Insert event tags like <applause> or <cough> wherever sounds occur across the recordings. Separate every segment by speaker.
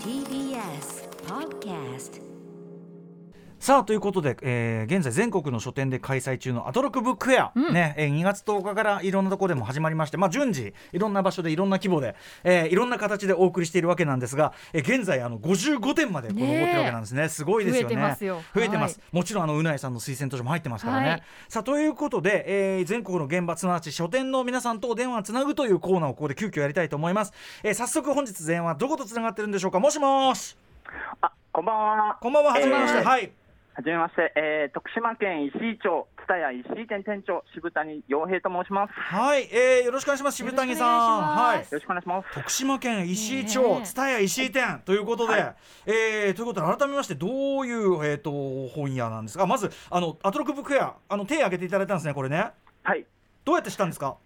Speaker 1: TBS Podcast
Speaker 2: さあということで、えー現在全国の書店で開催中のアトロクブックフェア、ねえー2月10日からいろんなところでも始まりまして、まあ、順次いろんな場所でいろんな規模で、えーいろんな形でお送りしているわけなんですが、えー現在あの55点までこう残ってるわけなんですね。すごいですよね。
Speaker 3: 増えてますよ。
Speaker 2: 増えてます。
Speaker 3: は
Speaker 2: もちろんあのうないさんの推薦図書も入ってますからね、
Speaker 3: はい。
Speaker 2: さあということで、えー全国の現場すなわち書店の皆さんとお電話つなぐというコーナーをここで急遽やりたいと思います、えー早速本日電話どことつながってるんでしょうか？もしもし。
Speaker 4: あ、こんばんは。
Speaker 2: こんばんははじめまして、
Speaker 4: えー。
Speaker 2: はい
Speaker 4: はじめまして、えー、徳島県石井町、蔦屋石井店店長、渋谷洋平と申します。
Speaker 2: はい、えー、よろしくお願いします渋谷さん。はい
Speaker 3: よろしくお願いします。
Speaker 4: よろしくお願いします。
Speaker 2: 徳島県石井町蔦屋石井店ということで、
Speaker 4: はい。
Speaker 2: えーということで改めましてどういう、えー、と本屋なんですか？まずあのアトロクブックフェアあの手挙げていただいたんですねこれね。
Speaker 4: はい。
Speaker 2: どうやってしたんですか？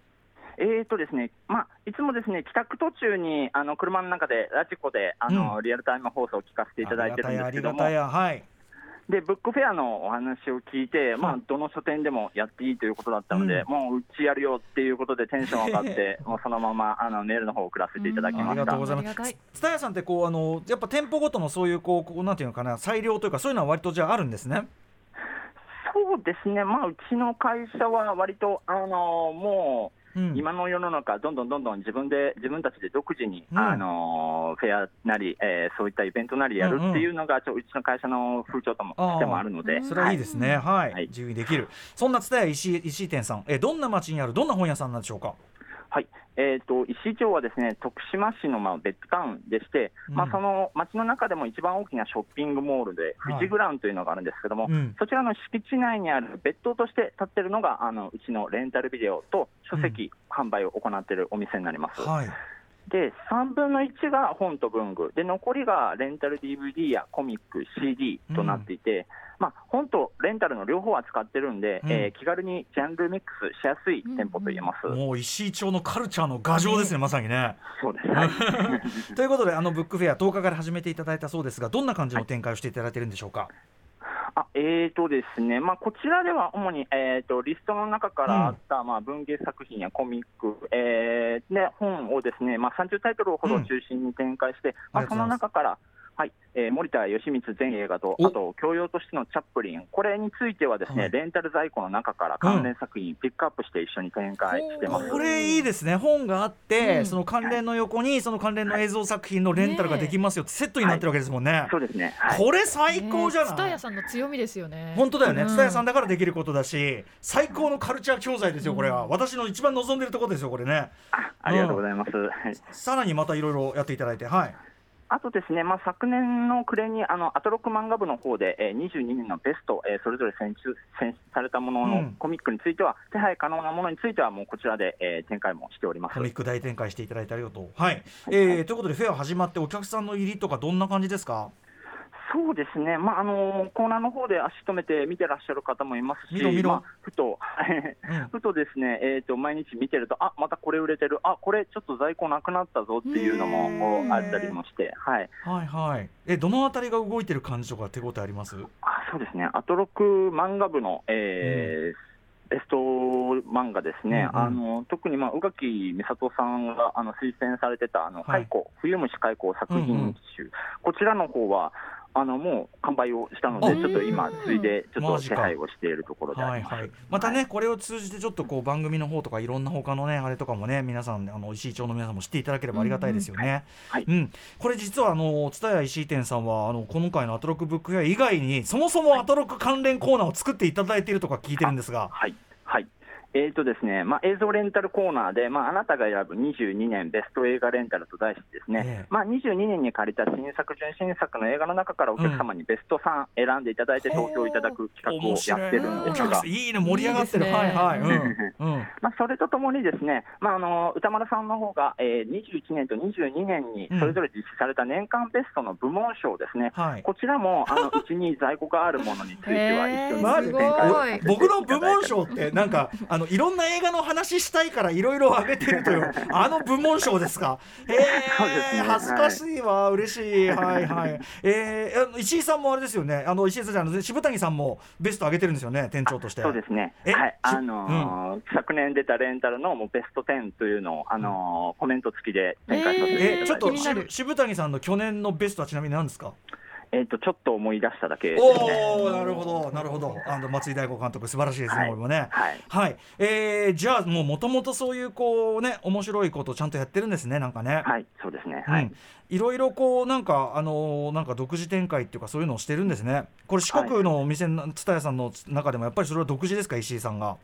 Speaker 4: えーとですね、まあ、いつもですね、帰宅途中に、あの、車の中で、ラジコで、あの、
Speaker 2: う
Speaker 4: リアルタイム放送を聞かせていただいてるんですけども。
Speaker 2: ありがた、やありがたやはい
Speaker 4: で、ブックフェアのお話を聞いて、まあ、どの書店でもやっていいということだったので、
Speaker 2: うん。
Speaker 4: もう、うちやるよっていうことでテンション上がって、<laughs> もうそのまま、あの、メールの方を送らせていただき
Speaker 2: ありがとう
Speaker 4: ました。
Speaker 2: ございます。蔦屋さんってこうあのやっぱ店舗ごとのそういうこうこうなんていうのかな裁量というかそういうのは割とじゃああるんですね？
Speaker 4: そうですね、まあ、うちの会社は割と、あのもう、
Speaker 2: うん。
Speaker 4: 今の世の中、どんどんどんどん自分で、自分たちで独自に、
Speaker 2: うん。
Speaker 4: あのフェアなり、えーそういったイベントなりやるっていうのが、ちょうちの会社の風潮ともしてもあるので、
Speaker 2: それはいいですね。はい、
Speaker 4: はい。
Speaker 2: 自由にできる。そんな蔦屋石井石井店さん。えーどんな町にあるどんな本屋さんなんでしょうか？
Speaker 4: はいえー、と石井町はですね徳島市のまあ別タウンでして、まあ、
Speaker 2: うん
Speaker 4: その町の中でも一番大きなショッピングモールで、
Speaker 2: はい。
Speaker 4: 富士グラウンというのがあるんですけども、
Speaker 2: うん。
Speaker 4: そちらの敷地内にある別棟として建ってるのが、あのうちのレンタルビデオと書籍販売を行っているお店になります。
Speaker 2: はい
Speaker 4: で3分の1が本と文具。で残りがレンタル DVD やコミック CD となっていて、まあ、本とレンタルの両方扱ってるんで、
Speaker 2: うん。
Speaker 4: えー気軽にジャンルミックスしやすい店舗と言えます、
Speaker 2: もう石井町のカルチャーの牙城ですね、まさにね。
Speaker 4: そうです。ね <laughs>
Speaker 2: ということで、あのブックフェア10日から始めていただいたそうですが、どんな感じの展開をしていただいているんでしょうか？
Speaker 4: あえーとですね、まあ、こちらでは主に、えー、とリストの中からあった、まあ、文芸作品やコミック、えーで本をですね、まあ、30タイトルほど中心に展開して、まあ、その中から、はい。えー森田義満全映画と、
Speaker 2: お。
Speaker 4: あと教養としてのチャップリン、これについてはですね、
Speaker 2: はい。
Speaker 4: レンタル在庫の中から関連作品ピックアップして一緒に展開してます。
Speaker 2: これいいですね、本があって、
Speaker 3: うん。
Speaker 2: その関連の横に、その関連の映像作品のレンタルができますよってセットになってるわけですもんね。
Speaker 4: そうですね、はい。
Speaker 2: これ最高じゃない。
Speaker 3: 蔦屋。さんの強みですよね。
Speaker 2: 本当だよね、
Speaker 3: うん。
Speaker 2: 蔦屋さんだからできることだし、最高のカルチャー教材ですよ、これは。私の一番望んでるところですよ、これね。
Speaker 4: あありがとうございます。はい。
Speaker 2: さらにまたいろいろやっていただいて、はい。
Speaker 4: あとですね、まあ、昨年の暮れにあのアトロック漫画部の方で、えー、22年のベスト、えーそれぞれ選出選出されたものの
Speaker 2: うん
Speaker 4: コミックについては、手配可能なものについては、もうこちらで、えー展開もしております
Speaker 2: コ。ミック大展開していただいてありがとう。はい。えー、ということで、フェア始まって、お客さんの入りとか、どんな感じですか？
Speaker 4: そうですね、まああのコーナーの方で足止めて見てらっしゃる方もいますし、まあ、ふと、
Speaker 2: うん。<laughs>
Speaker 4: ふとですね、えーと、毎日見てると、あまたこれ売れてる、あこれちょっと在庫なくなったぞっていうのもこうあったりもして、はい、
Speaker 2: はいはい。え、どのあたりが動いてる感じとか手応えあります？
Speaker 4: あそうですね、アトロク漫画部の、えーベスト漫画ですね、
Speaker 2: うんうん。
Speaker 4: あの特に、まあ、宇垣美里さんがあの推薦されてたあの、
Speaker 2: はい。
Speaker 4: 蚕冬虫蚕作
Speaker 2: うんうん
Speaker 4: 品集、こちらの方はあのもう完売をしたの
Speaker 2: あ
Speaker 4: で、ちょっと今、ついでちょっと手配をしているところで。
Speaker 2: はいはい。またね、これを通じてちょっとこう番組の方とかいろんな他のねあれとかもね皆さんあの石井町の皆さんも知っていただければありがたいですよね。
Speaker 4: はい
Speaker 2: うん。これ実はあの蔦屋石井店さんはあの今回のアトロックブックフェア以外にそもそもアトロック関連コーナーを作っていただいているとか聞いてるんですが。
Speaker 4: はい、はいえーとですねまあ、映像レンタルコーナーで、まあ、あなたが選ぶ22年ベスト映画レンタルと題してですね、
Speaker 2: ええ。
Speaker 4: まあ、22年に借りた新作、純新作の映画の中からお客様にベスト3選んでいただいて投票いただく企画をやってるん
Speaker 2: お
Speaker 4: ですが。
Speaker 2: 客さん。いいね。盛り上がってる。
Speaker 3: いいね。
Speaker 2: はいはい。うん。うん。
Speaker 4: まあ、それとともにですね、まあ、あの歌丸さんの方が、えー、21年と22年にそれぞれ実施された年間ベストの部門賞ですね、
Speaker 2: はい。
Speaker 4: こちらもあの <laughs> うちに在庫があるものについては一緒に展開
Speaker 2: 僕の部門賞ってなんかあのいろんな映画の話したいからいろいろ上げてるという <laughs> あの部門賞ですか？えー、
Speaker 4: ね、
Speaker 2: 恥ずかしいわ、はい、嬉しい。はいはい。<laughs> えー、石井さんもあれですよね。あの石井さんあの渋谷さんもベスト上げてるんですよね店長として。
Speaker 4: そうですね。はい。あのーうん、昨年出たレンタルのもうベスト10というのをあのー、コメント付きで展開させて
Speaker 2: えー、ちょっと渋谷さんの去年のベストはちなみに何ですか？
Speaker 4: えっ、ー、とちょっと思い出しただけ、
Speaker 2: ね、おおなるほどなるほど。あの松井大吾監督素晴らしいですね、はい、もね。はい、はい、えー、じゃあもうもともとそういうこうね面白いことちゃんとやってるんですねなんかね。
Speaker 4: はいそうですね、はい、
Speaker 2: いろいろこうなんかあのー、なんか独自展開っていうかそういうのをしてるんですね。これ四国のお店蔦屋さんの中でもやっぱりそれは独自ですか石井さんが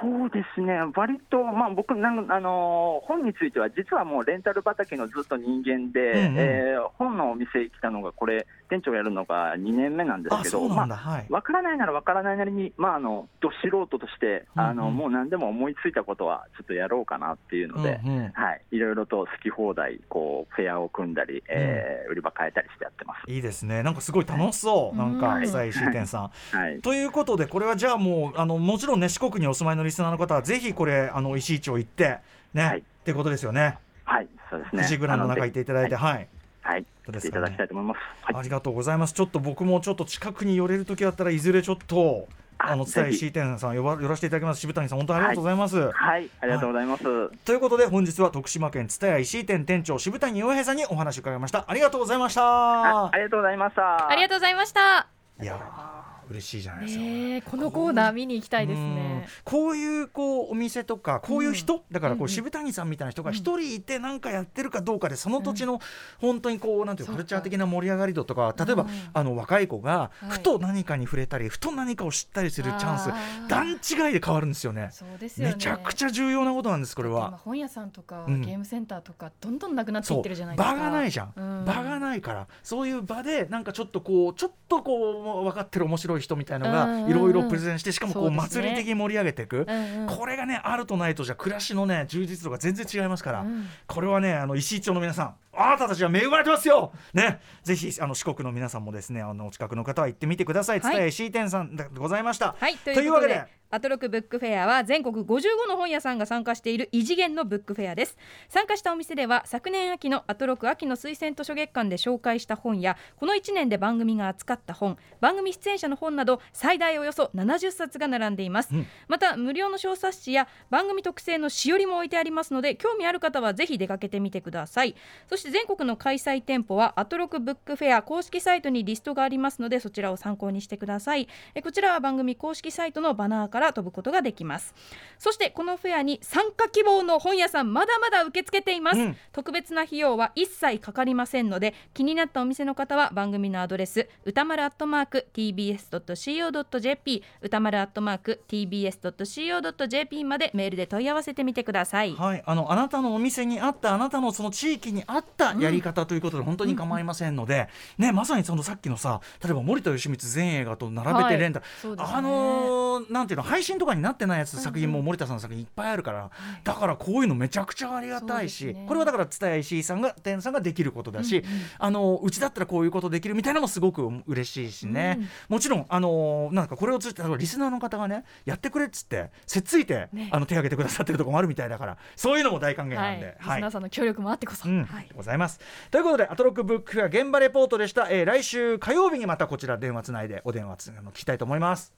Speaker 4: そうですね、割と、まあ、僕なんあのー、本については、実はもうレンタル畑のずっと人間で、うんうん、えー、本のお店来たのが、これ、店長やるのが2年目なんですけど、まあ、分からないなら分からないなりに、まあ、あのど素人として、あの、うん。うん、もう何でも思いついたことは、ちょっとやろうかなっていうので、うんうん、はい、いろいろと好き放題、こうフェアを組んだり、えー、売り場変えたりしてやってます。
Speaker 2: いいですね、なんかすごい楽しそう、はい、なん。か、草石店さん。<laughs> はい、ということで、これはじゃあもうあの、もちろんね、四国にお住まいのリスナーの方は、ぜひこれ、あの石井町行って、ね、はい、ってことですよね。
Speaker 4: はい、そうですね。
Speaker 2: 富士グランの中行っていただいて、はい。
Speaker 4: はい、来ていただきたいと思います、
Speaker 2: はい、ありがとうございます。ちょっと僕もちょっと近くに寄れる時あったらいずれちょっと。あの伝え C 店さん呼ば寄らせていただきます。渋谷さん本当にありがとうございます、はい、
Speaker 4: はい、ありがとうございます、はい、
Speaker 2: ということで本日は徳島県蔦屋石井店店長渋谷洋平さんにお話を伺いました。ありがとうございました。
Speaker 4: ありがとうございました。
Speaker 3: ありがとうございました。
Speaker 2: いや嬉しいじゃないですか、え
Speaker 3: ー、このコーナー見に行きたいですね。
Speaker 2: こういうこうお店とかこういう人、うん、だからこう渋谷さんみたいな人が一人いて何かやってるかどうかでその土地の本当にこうなんていうカルチャー的な盛り上がり度とか例えば、あの若い子がふと何かに触れたり、ふと何かを知ったりするチャンス段違いで変わるんですよね。
Speaker 3: そうですよ
Speaker 2: ね。めちゃくちゃ重要なことなんですこれは。
Speaker 3: 本屋さんとか、ゲームセンターとかどんどんなくなっていってるじゃないですか。
Speaker 2: 場がないじゃん、場がないからそういう場でなんかちょっとこうちょっとこう分かってる面白い人みたいのがいろいろプレゼンしてしかもこう祭り的に盛り上げていく、これがねあるとないとじゃ暮らしのね充実度が全然違いますから、これはねあの石井町の皆さんあなたたちは恵まれてますよ。ね。ぜひあの四国の皆さんもですねあのお近くの方は行ってみてください。伝え石井店さんでございました、
Speaker 3: はい、というわけで。アトロクブックフェアは全国55の本屋さんが参加している異次元のブックフェアです。参加したお店では昨年秋のアトロク秋の推薦図書月間で紹介した本やこの1年で番組が扱った本番組出演者の本など最大およそ70冊が並んでいます、うん、また無料の小冊子や番組特製のしおりも置いてありますので興味ある方はぜひ出かけてみてください。そして全国の開催店舗はアトロクブックフェア公式サイトにリストがありますのでそちらを参考にしてください。えこちらは番組公式サイトのバナーから飛ぶことができます。そしてこのフェアに参加希望の本屋さんまだまだ受け付けています、うん、特別な費用は一切かかりませんので気になったお店の方は番組のアドレス歌丸アットマーク tbs.co.jp 歌丸アットマーク tbs.co.jp までメールで問い合わせてみてください。
Speaker 2: はい。あのあなたのお店にあったあなたのその地域にあったやり方ということで本当に構いませんので、うん、ねまさにそのさっきのさ例えば森田義満全映画と並べてレンタル、はいね、あのー、なんていうの配信とかになってないやつ、作品も森田さんの作品いっぱいあるから、だからこういうのめちゃくちゃありがたいし、これはだから蔦屋石井さんが店さんができることだし、あのうちだったらこういうことできるみたいなのもすごく嬉しいしね、もちろんあのなんかこれをついてリスナーの方がねやってくれっつってせっついて、あの手を挙げてくださってるところもあるみたいだからそういうのも大歓迎なんで、
Speaker 3: はい、リスナーさんの協力もあってこそ、は
Speaker 2: い、ございますということでアトロックブックフェア現場レポートでした、えー、来週火曜日にまたこちら電話つないでお電話つ聞きたいと思います。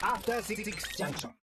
Speaker 2: After 66 junction.